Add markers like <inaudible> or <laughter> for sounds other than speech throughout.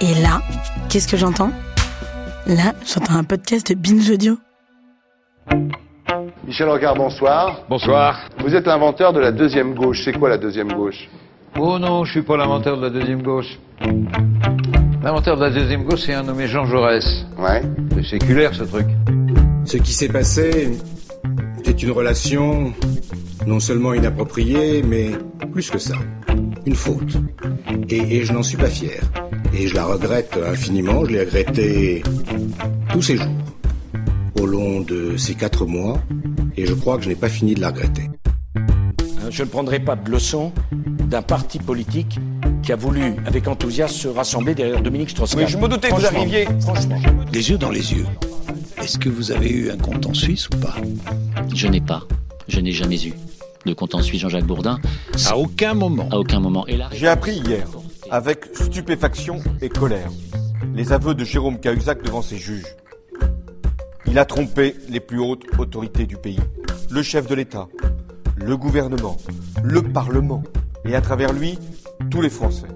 Et là, qu'est-ce que j'entends? Là, j'entends un podcast de Binge Audio. Michel Rocard, bonsoir. Bonsoir. Vous êtes l'inventeur de la deuxième gauche. C'est quoi la deuxième gauche? Oh non, je suis pas l'inventeur de la deuxième gauche. L'inventeur de la deuxième gauche, c'est un nommé Jean Jaurès. Ouais. C'est séculaire ce truc. Ce qui s'est passé est une relation non seulement inappropriée, mais plus que ça, une faute. Et, et je n'en suis pas fier. Et je la regrette infiniment, je l'ai regretté tous ces jours, au long de ces quatre mois, et je crois que je n'ai pas fini de la regretter. Je ne prendrai pas de leçon d'un parti politique qui a voulu, avec enthousiasme, se rassembler derrière Dominique Strauss-Kahn. Oui, je me doutais que vous arriviez. Franchement. Les yeux dans les yeux. Est-ce que vous avez eu un compte en Suisse ou pas? Je n'ai pas, je n'ai jamais eu de compte en Suisse Jean-Jacques Bourdin. À aucun moment. À aucun moment. Et là, J'ai appris hier, avec stupéfaction et colère, les aveux de Jérôme Cahuzac devant ses juges. Il a trompé les plus hautes autorités du pays, le chef de l'État, le gouvernement, le Parlement, et à travers lui, tous les Français.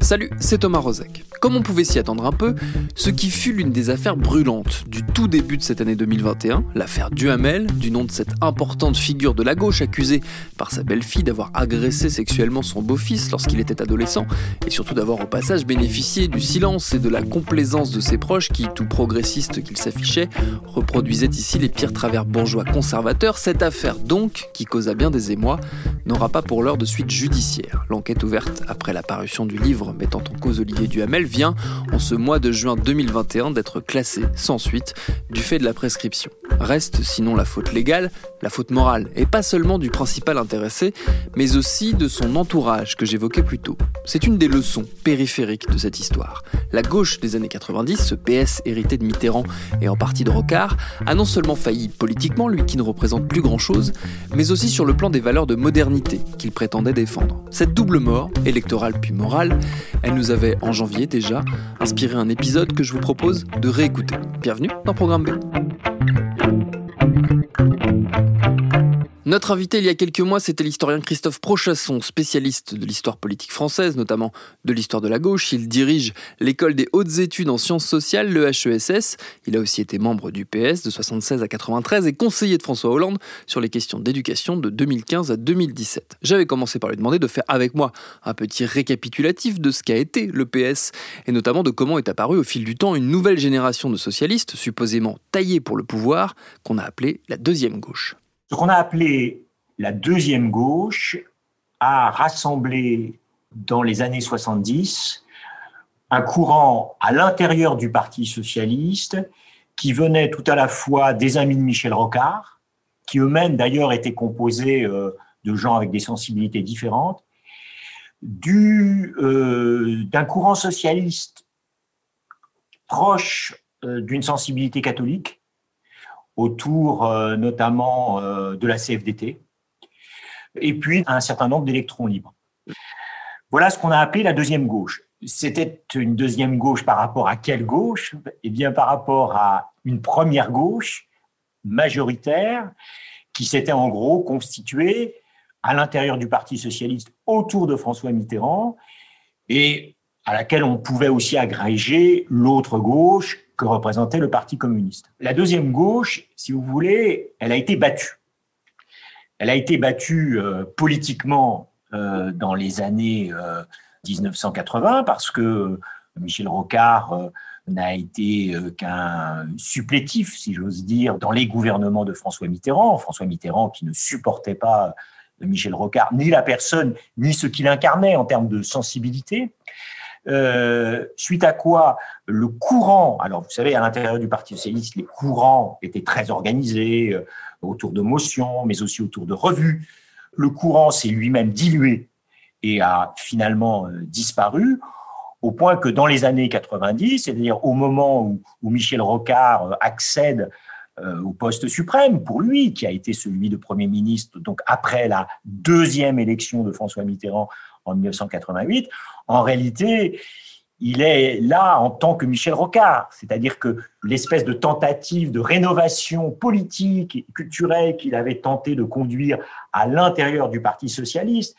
Salut, c'est Thomas Rozek. Comme on pouvait s'y attendre un peu, ce qui fut l'une des affaires brûlantes du tout début de cette année 2021, l'affaire Duhamel, du nom de cette importante figure de la gauche accusée par sa belle-fille d'avoir agressé sexuellement son beau-fils lorsqu'il était adolescent, et surtout d'avoir au passage bénéficié du silence et de la complaisance de ses proches qui, tout progressistes qu'ils s'affichaient, reproduisaient ici les pires travers bourgeois conservateurs, cette affaire donc, qui causa bien des émois, n'aura pas pour l'heure de suite judiciaire. L'enquête ouverte après la parution du livre mettant en cause Olivier Duhamel vient, en ce mois de juin 2021, d'être classée sans suite du fait de la prescription. Reste sinon la faute légale, la faute morale, et pas seulement du principal intéressé, mais aussi de son entourage que j'évoquais plus tôt. C'est une des leçons périphériques de cette histoire. La gauche des années 90, ce PS hérité de Mitterrand et en partie de Rocard, a non seulement failli politiquement, lui qui ne représente plus grand-chose, mais aussi sur le plan des valeurs de modernité qu'il prétendait défendre. Cette double mort, électorale puis morale, elle nous avait en janvier inspiré un épisode que je vous propose de réécouter. Bienvenue dans Programme B. Notre invité il y a quelques mois, c'était l'historien Christophe Prochasson, spécialiste de l'histoire politique française, notamment de l'histoire de la gauche. Il dirige l'école des hautes études en sciences sociales, le HESS. Il a aussi été membre du PS de 76 à 93 et conseiller de François Hollande sur les questions d'éducation de 2015 à 2017. J'avais commencé par lui demander de faire avec moi un petit récapitulatif de ce qu'a été le PS et notamment de comment est apparue au fil du temps une nouvelle génération de socialistes supposément taillés pour le pouvoir qu'on a appelé la deuxième gauche. Ce qu'on a appelé la deuxième gauche a rassemblé dans les années 70 un courant à l'intérieur du Parti socialiste qui venait tout à la fois des amis de Michel Rocard, qui eux-mêmes d'ailleurs étaient composés euh, de gens avec des sensibilités différentes, du, euh, d'un courant socialiste proche euh, d'une sensibilité catholique, autour euh, notamment euh, de la CFDT, et puis un certain nombre d'électrons libres. Voilà ce qu'on a appelé la deuxième gauche. C'était une deuxième gauche par rapport à quelle gauche? Eh bien, par rapport à une première gauche majoritaire qui s'était en gros constituée à l'intérieur du Parti socialiste autour de François Mitterrand et à laquelle on pouvait aussi agréger l'autre gauche que représentait le Parti communiste. La deuxième gauche, si vous voulez, elle a été battue. Elle a été battue euh, politiquement euh, dans les années euh, 1980 parce que Michel Rocard euh, n'a été euh, qu'un supplétif, si j'ose dire, dans les gouvernements de François Mitterrand. François Mitterrand qui ne supportait pas Michel Rocard, ni la personne, ni ce qu'il incarnait en termes de sensibilité. Euh, suite à quoi le courant, alors vous savez, à l'intérieur du Parti socialiste, les courants étaient très organisés euh, autour de motions, mais aussi autour de revues, Le courant s'est lui-même dilué et a finalement euh, disparu au point que dans les années 90, c'est-à-dire au moment où, Michel Rocard accède au poste suprême pour lui, qui a été celui de Premier ministre, donc après la deuxième élection de François Mitterrand en 1988, en réalité, il est là en tant que Michel Rocard, c'est-à-dire que l'espèce de tentative de rénovation politique et culturelle qu'il avait tenté de conduire à l'intérieur du Parti socialiste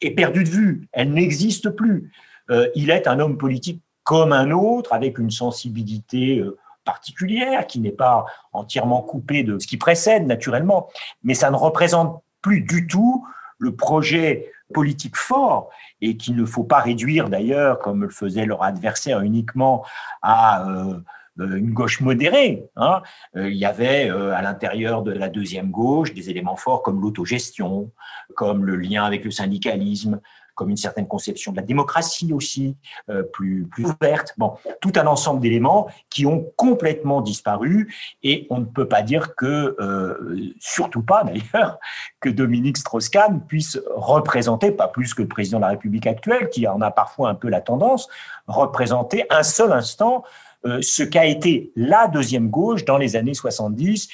est perdue de vue, elle n'existe plus. Euh, il est un homme politique comme un autre, avec une sensibilité euh, particulière, qui n'est pas entièrement coupée de ce qui précède, naturellement, mais ça ne représente plus du tout le projet politique fort et qu'il ne faut pas réduire d'ailleurs, comme le faisait leur adversaire, uniquement à euh, une gauche modérée. Hein. Il y avait à l'intérieur de la deuxième gauche des éléments forts comme l'autogestion, comme le lien avec le syndicalisme, comme une certaine conception de la démocratie aussi, euh, plus, plus ouverte. Bon, tout un ensemble d'éléments qui ont complètement disparu et on ne peut pas dire que, euh, surtout pas <laughs> d'ailleurs, que Dominique Strauss-Kahn puisse représenter, pas plus que le président de la République actuelle, qui en a parfois un peu la tendance, représenter un seul instant euh, ce qu'a été la deuxième gauche dans les années 70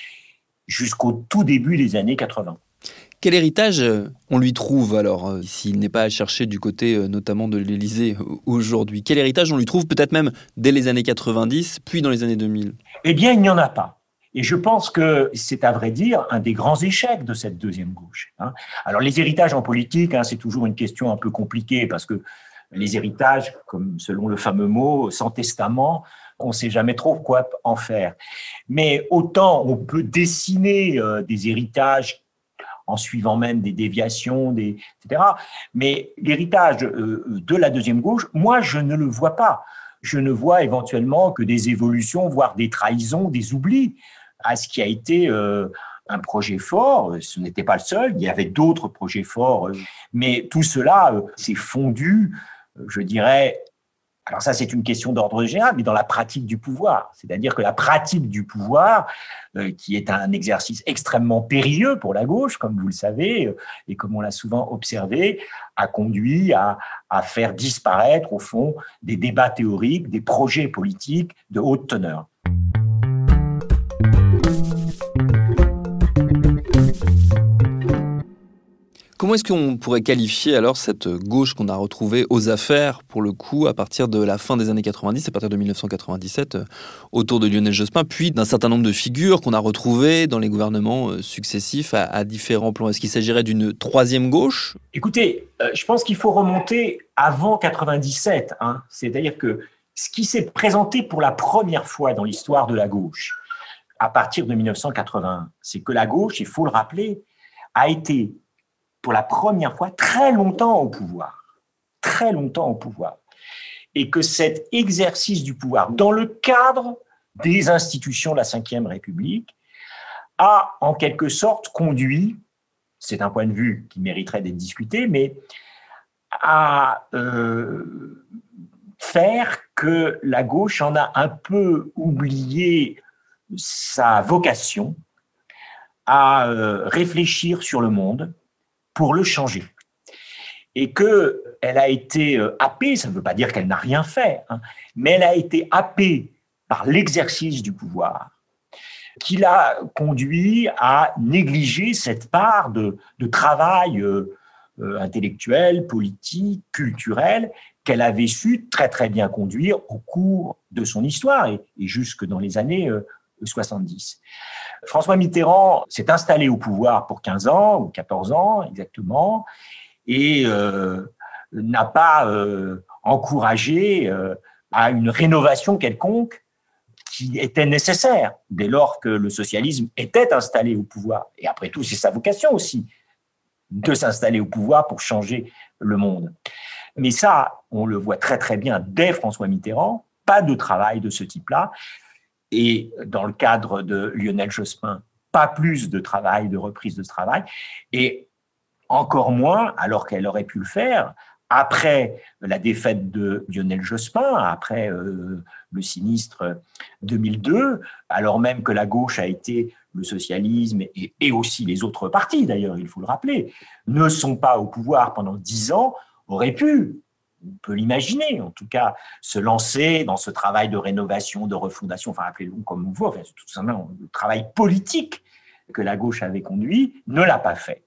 jusqu'au tout début des années 80. Quel héritage euh, on lui trouve alors, euh, s'il n'est pas à chercher du côté euh, notamment de l'Élysée aujourd'hui? Quel héritage on lui trouve peut-être même dès les années 90, puis dans les années 2000 Eh bien, il n'y en a pas. Et je pense que c'est à vrai dire un des grands échecs de cette deuxième gauche. Hein. Alors les héritages en politique, hein, c'est toujours une question un peu compliquée parce que les héritages, comme selon le fameux mot, sans testament, on ne sait jamais trop quoi en faire. Mais autant on peut dessiner des héritages en suivant même des déviations, etc. Mais l'héritage euh, de la deuxième gauche, moi, je ne le vois pas. Je ne vois éventuellement que des évolutions, voire des trahisons, des oublis à ce qui a été euh, un projet fort. Ce n'était pas le seul, il y avait d'autres projets forts, mais tout cela euh, s'est fondu, je dirais, alors ça, c'est une question d'ordre général, mais dans la pratique du pouvoir. C'est-à-dire que la pratique du pouvoir, euh, qui est un exercice extrêmement périlleux pour la gauche, comme vous le savez, euh, et comme on l'a souvent observé, a conduit à, à faire disparaître, au fond, des débats théoriques, des projets politiques de haute teneur. Comment est-ce qu'on pourrait qualifier alors cette gauche qu'on a retrouvée aux affaires, pour le coup, à partir de la fin des années 90, à partir de 1997, euh, autour de Lionel Jospin, puis d'un certain nombre de figures qu'on a retrouvées dans les gouvernements euh, successifs à, différents plans? Est-ce qu'il s'agirait d'une troisième gauche? Écoutez, euh, je pense qu'il faut remonter avant 97. Hein. C'est-à-dire que ce qui s'est présenté pour la première fois dans l'histoire de la gauche, à partir de 1980, c'est que la gauche, il faut le rappeler, a été pour la première fois très longtemps au pouvoir, très longtemps au pouvoir, et que cet exercice du pouvoir, dans le cadre des institutions de la Ve République, a en quelque sorte conduit, c'est un point de vue qui mériterait d'être discuté, mais à euh, faire que la gauche en a un peu oublié sa vocation à euh, réfléchir sur le monde, pour le changer. Et qu'elle a été euh, happée, ça ne veut pas dire qu'elle n'a rien fait, hein, mais elle a été happée par l'exercice du pouvoir qui l'a conduit à négliger cette part de, travail euh, euh, intellectuel, politique, culturel qu'elle avait su très très bien conduire au cours de son histoire et, jusque dans les années 70. François Mitterrand s'est installé au pouvoir pour 15 ans ou 14 ans exactement et euh, n'a pas euh, encouragé euh, à une rénovation quelconque qui était nécessaire dès lors que le socialisme était installé au pouvoir. Et après tout, c'est sa vocation aussi de s'installer au pouvoir pour changer le monde. Mais ça, on le voit très très bien dès François Mitterrand, pas de travail de ce type-là et dans le cadre de Lionel Jospin, pas plus de travail, de reprise de travail, et encore moins, alors qu'elle aurait pu le faire, après la défaite de Lionel Jospin, après euh, le sinistre 2002, alors même que la gauche a été le socialisme et, aussi les autres partis, d'ailleurs, il faut le rappeler, ne sont pas au pouvoir pendant dix ans, auraient pu, on peut l'imaginer, en tout cas, se lancer dans ce travail de rénovation, de refondation, enfin, appelez-le comme on veut, tout simplement le travail politique que la gauche avait conduit, ne l'a pas fait.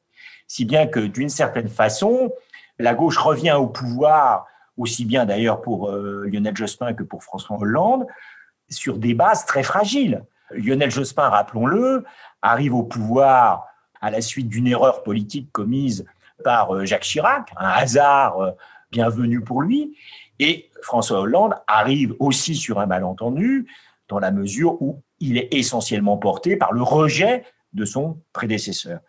Si bien que, d'une certaine façon, la gauche revient au pouvoir, aussi bien d'ailleurs pour euh, Lionel Jospin que pour François Hollande, sur des bases très fragiles. Lionel Jospin, rappelons-le, arrive au pouvoir à la suite d'une erreur politique commise par euh, Jacques Chirac, un hasard euh, bienvenu pour lui, et François Hollande arrive aussi sur un malentendu, dans la mesure où il est essentiellement porté par le rejet de son prédécesseur.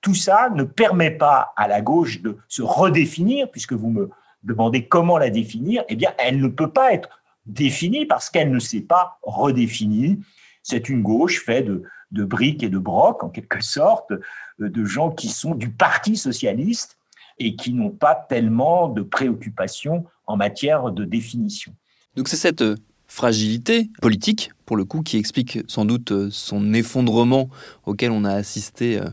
Tout ça ne permet pas à la gauche de se redéfinir, puisque vous me demandez comment la définir, eh bien, elle ne peut pas être définie parce qu'elle ne s'est pas redéfinie. C'est une gauche faite de, de briques et de brocs, en quelque sorte, de gens qui sont du Parti socialiste et qui n'ont pas tellement de préoccupations en matière de définition. Donc c'est cette fragilité politique, pour le coup, qui explique sans doute euh, son effondrement auquel on a assisté euh,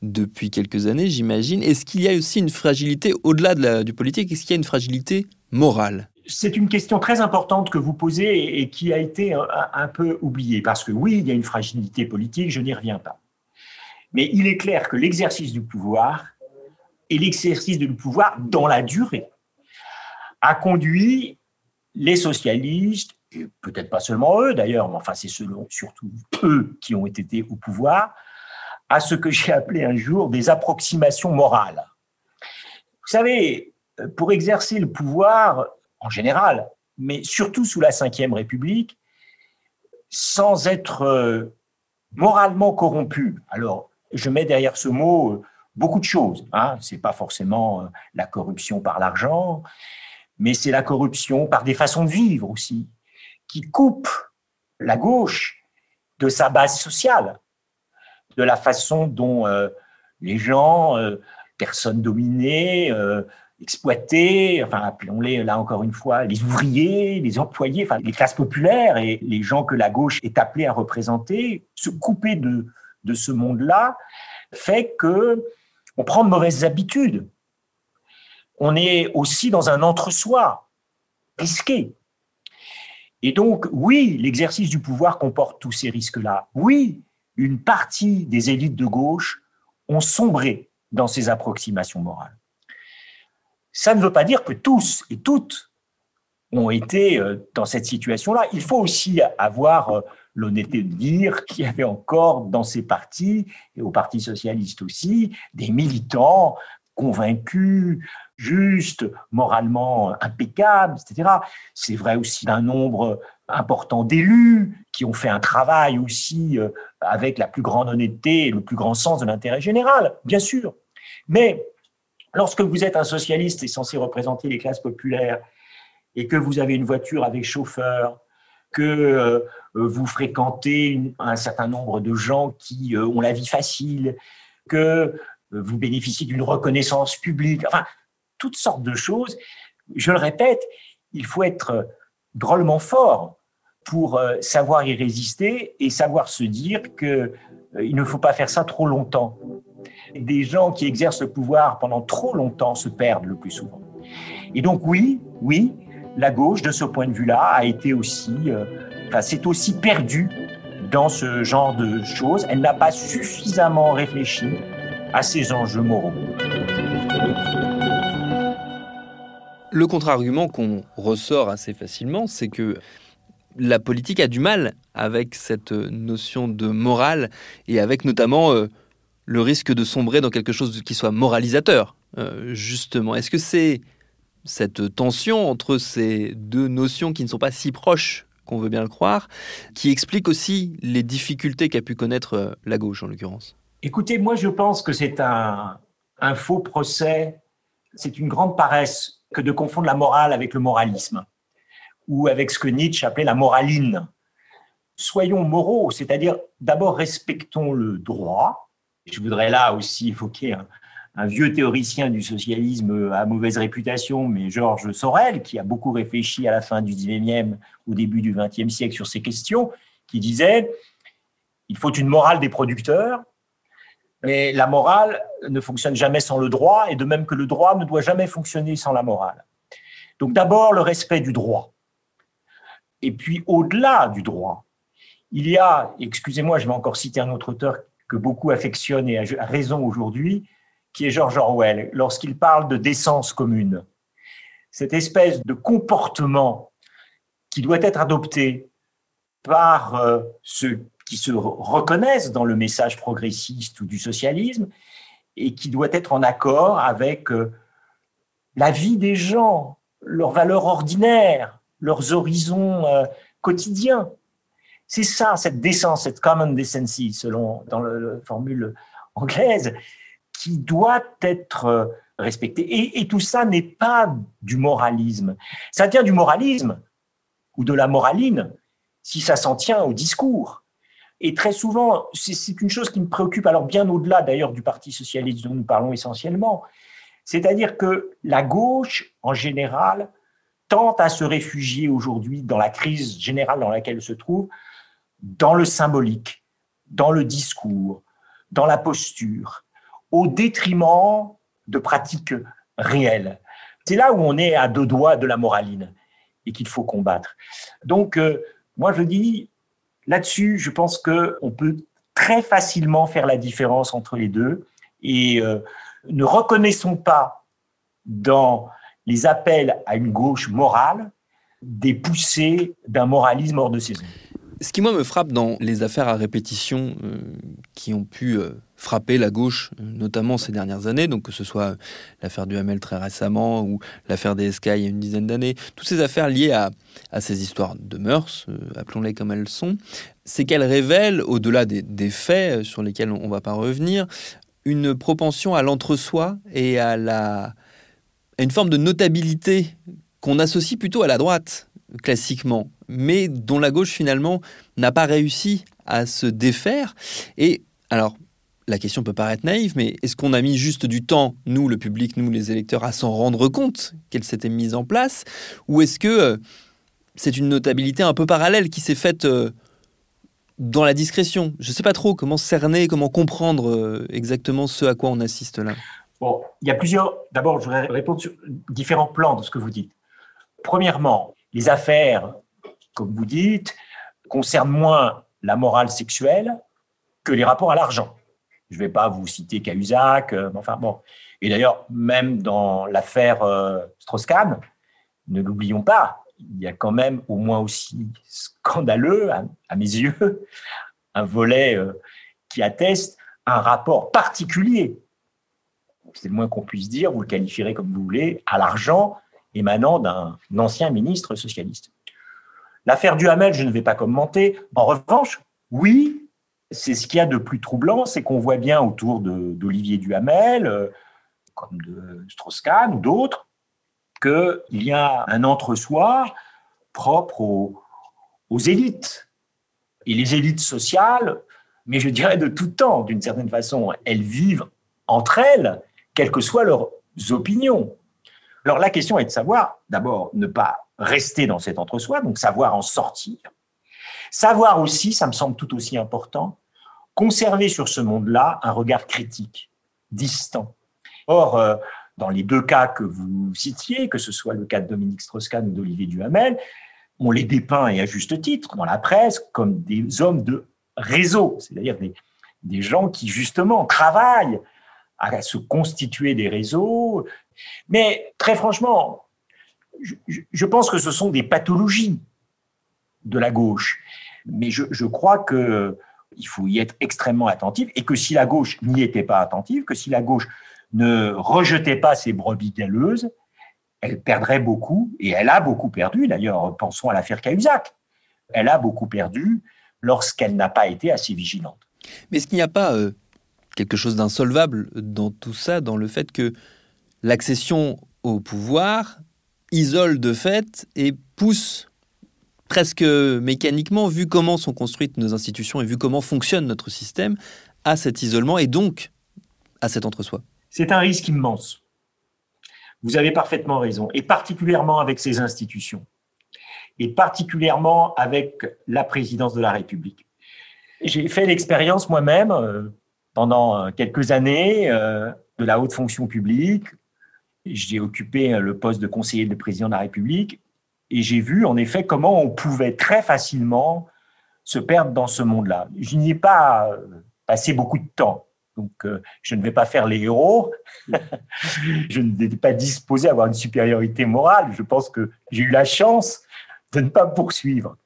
depuis quelques années, j'imagine. Est-ce qu'il y a aussi une fragilité au-delà du politique? Est-ce qu'il y a une fragilité morale? C'est une question très importante que vous posez et qui a été un, peu oubliée, parce que oui, il y a une fragilité politique, je n'y reviens pas. Mais il est clair que l'exercice du pouvoir et l'exercice du pouvoir dans la durée a conduit les socialistes peut-être pas seulement eux d'ailleurs, mais enfin c'est surtout eux qui ont été au pouvoir, à ce que j'ai appelé un jour des approximations morales. Vous savez, pour exercer le pouvoir en général, mais surtout sous la Ve République, sans être euh, moralement corrompu. Alors, je mets derrière ce mot euh, beaucoup de choses. Hein. Ce n'est pas forcément euh, la corruption par l'argent, mais c'est la corruption par des façons de vivre aussi qui coupe la gauche de sa base sociale, de la façon dont euh, les gens, euh, personnes dominées, euh, exploitées, enfin appelons-les là encore une fois, les ouvriers, les employés, enfin les classes populaires et les gens que la gauche est appelée à représenter, se couper de, de ce monde-là fait que on prend de mauvaises habitudes. On est aussi dans un entre-soi risqué. Et donc, oui, l'exercice du pouvoir comporte tous ces risques-là. Oui, une partie des élites de gauche ont sombré dans ces approximations morales. Ça ne veut pas dire que tous et toutes ont été euh, dans cette situation-là. Il faut aussi avoir euh, l'honnêteté de dire qu'il y avait encore dans ces partis, et au Parti socialiste aussi, des militants convaincus, juste, moralement impeccable, etc. C'est vrai aussi d'un nombre important d'élus qui ont fait un travail aussi euh, avec la plus grande honnêteté et le plus grand sens de l'intérêt général, bien sûr. Mais lorsque vous êtes un socialiste et censé représenter les classes populaires et que vous avez une voiture avec chauffeur, que euh, vous fréquentez un certain nombre de gens qui euh, ont la vie facile, que vous bénéficiez d'une reconnaissance publique, enfin, toutes sortes de choses. Je le répète, il faut être drôlement fort pour euh, savoir y résister et savoir se dire qu'il euh, ne faut pas faire ça trop longtemps. Des gens qui exercent le pouvoir pendant trop longtemps se perdent le plus souvent. Et donc oui, oui, la gauche, de ce point de vue-là, a été aussi, euh, enfin, c'est aussi perdu dans ce genre de choses. Elle n'a pas suffisamment réfléchi à ces enjeux moraux. Le contre-argument qu'on ressort assez facilement, c'est que la politique a du mal avec cette notion de morale et avec notamment euh, le risque de sombrer dans quelque chose qui soit moralisateur, euh, justement. Est-ce que c'est cette tension entre ces deux notions qui ne sont pas si proches qu'on veut bien le croire, qui explique aussi les difficultés qu'a pu connaître euh, la gauche en l'occurrence Écoutez, moi je pense que c'est un, faux procès, c'est une grande paresse que de confondre la morale avec le moralisme, ou avec ce que Nietzsche appelait la moraline. Soyons moraux, c'est-à-dire d'abord respectons le droit. Je voudrais là aussi évoquer un, un vieux théoricien du socialisme à mauvaise réputation, mais Georges Sorel, qui a beaucoup réfléchi à la fin du 19e, au début du 20e siècle sur ces questions, qui disait il faut une morale des producteurs, mais la morale ne fonctionne jamais sans le droit, et de même que le droit ne doit jamais fonctionner sans la morale. Donc d'abord le respect du droit. Et puis au-delà du droit, il y a, excusez-moi, je vais encore citer un autre auteur que beaucoup affectionnent et a raison aujourd'hui, qui est George Orwell, lorsqu'il parle de décence commune. Cette espèce de comportement qui doit être adopté par euh, ceux qui se reconnaissent dans le message progressiste ou du socialisme et qui doit être en accord avec euh, la vie des gens, leurs valeurs ordinaires, leurs horizons euh, quotidiens. C'est ça, cette décence, cette common decency, selon dans la formule anglaise, qui doit être euh, respectée. Et, tout ça n'est pas du moralisme. Ça tient du moralisme ou de la moraline si ça s'en tient au discours. Et très souvent, c'est une chose qui me préoccupe, alors bien au-delà d'ailleurs du Parti socialiste dont nous parlons essentiellement, c'est-à-dire que la gauche, en général, tente à se réfugier aujourd'hui dans la crise générale dans laquelle elle se trouve, dans le symbolique, dans le discours, dans la posture, au détriment de pratiques réelles. C'est là où on est à deux doigts de la moraline et qu'il faut combattre. Donc, euh, moi, je dis, là-dessus, je pense qu'on peut très facilement faire la différence entre les deux et euh, ne reconnaissons pas dans les appels à une gauche morale des poussées d'un moralisme hors de saison. Ce qui, moi, me frappe dans les affaires à répétition euh, qui ont pu frapper la gauche, notamment ces dernières années, donc que ce soit l'affaire du Hamel très récemment ou l'affaire des SK il y a une dizaine d'années, toutes ces affaires liées à, ces histoires de mœurs, euh, appelons-les comme elles sont, c'est qu'elles révèlent, au-delà des, faits sur lesquels on ne va pas revenir, une propension à l'entre-soi et à, la, à une forme de notabilité qu'on associe plutôt à la droite classiquement, mais dont la gauche finalement n'a pas réussi à se défaire. Et alors, la question peut paraître naïve, mais est-ce qu'on a mis juste du temps, nous, le public, nous, les électeurs, à s'en rendre compte qu'elle s'était mise en place? Ou est-ce que euh, c'est une notabilité un peu parallèle qui s'est faite euh, dans la discrétion? Je ne sais pas trop comment cerner, comment comprendre euh, exactement ce à quoi on assiste là. Bon, il y a plusieurs. D'abord, je voudrais répondre sur différents plans de ce que vous dites. Premièrement, les affaires, comme vous dites, concernent moins la morale sexuelle que les rapports à l'argent. Je ne vais pas vous citer Cahuzac, euh, enfin bon. Et d'ailleurs, même dans l'affaire euh, Strauss-Kahn, ne l'oublions pas, il y a quand même au moins aussi scandaleux, à, mes yeux, un volet euh, qui atteste un rapport particulier, c'est le moins qu'on puisse dire, vous le qualifierez comme vous voulez, à l'argent émanant d'un ancien ministre socialiste. L'affaire Duhamel, je ne vais pas commenter. En revanche, oui, c'est ce qu'il y a de plus troublant, c'est qu'on voit bien autour d'Olivier Duhamel, euh, comme de Strauss-Kahn ou d'autres, qu'il y a un entre-soi propre aux, aux élites. Et les élites sociales, mais je dirais de tout temps, d'une certaine façon, elles vivent entre elles, quelles que soient leurs opinions. Alors la question est de savoir, d'abord, ne pas rester dans cet entre-soi, donc savoir en sortir. Savoir aussi, ça me semble tout aussi important, conserver sur ce monde-là un regard critique, distant. Or, euh, dans les deux cas que vous citiez, que ce soit le cas de Dominique Strauss-Kahn ou d'Olivier Duhamel, on les dépeint, et à juste titre, dans la presse, comme des hommes de réseau, c'est-à-dire des, des gens qui, justement, travaillent à se constituer des réseaux. Mais très franchement, je, pense que ce sont des pathologies de la gauche. Mais je, crois qu'il faut y être extrêmement attentif et que si la gauche n'y était pas attentive, que si la gauche ne rejetait pas ses brebis galeuses, elle perdrait beaucoup, et elle a beaucoup perdu. D'ailleurs, pensons à l'affaire Cahuzac. Elle a beaucoup perdu lorsqu'elle n'a pas été assez vigilante. Mais est-ce qu'il n'y a pas euh, quelque chose d'insolvable dans tout ça, dans le fait que l'accession au pouvoir isole de fait et pousse presque mécaniquement, vu comment sont construites nos institutions et vu comment fonctionne notre système, à cet isolement et donc à cet entre-soi. C'est un risque immense. Vous avez parfaitement raison, et particulièrement avec ces institutions, et particulièrement avec la présidence de la République. J'ai fait l'expérience moi-même euh, pendant euh, quelques années euh, de la haute fonction publique. J'ai occupé le poste de conseiller de président de la République et j'ai vu en effet comment on pouvait très facilement se perdre dans ce monde-là. Je n'y ai pas passé beaucoup de temps. Donc, je ne vais pas faire les héros. <laughs> je n'étais pas disposé à avoir une supériorité morale. Je pense que j'ai eu la chance de ne pas poursuivre.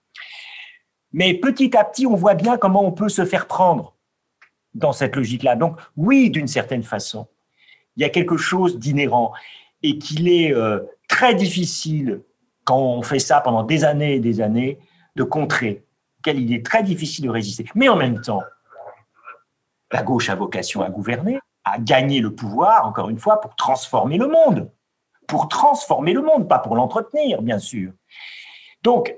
Mais petit à petit, on voit bien comment on peut se faire prendre dans cette logique-là. Donc oui, d'une certaine façon, il y a quelque chose d'inhérent et qu'il est euh, très difficile, quand on fait ça pendant des années et des années, de contrer, qu'il est très difficile de résister. Mais en même temps, la gauche a vocation à gouverner, à gagner le pouvoir, encore une fois, pour transformer le monde. Pour transformer le monde, pas pour l'entretenir, bien sûr. Donc,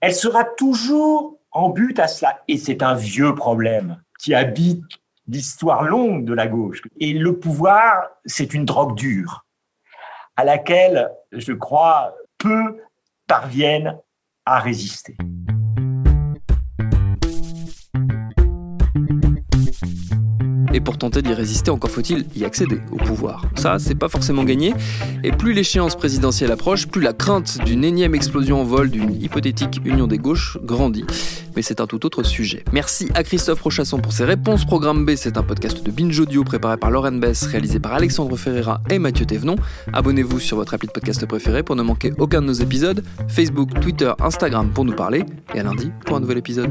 elle sera toujours en but à cela. Et c'est un vieux problème qui habite l'histoire longue de la gauche. Et le pouvoir, c'est une drogue dure à laquelle, je crois, peu parviennent à résister. Et pour tenter d'y résister, encore faut-il y accéder au pouvoir. Ça, c'est pas forcément gagné. Et plus l'échéance présidentielle approche, plus la crainte d'une énième explosion en vol d'une hypothétique union des gauches grandit. Mais c'est un tout autre sujet. Merci à Christophe Rochasson pour ses réponses. Programme B, c'est un podcast de Binge Audio préparé par Lauren Bess, réalisé par Alexandre Ferreira et Mathieu Thévenon. Abonnez-vous sur votre appli de podcast préféré pour ne manquer aucun de nos épisodes. Facebook, Twitter, Instagram pour nous parler. Et à lundi pour un nouvel épisode.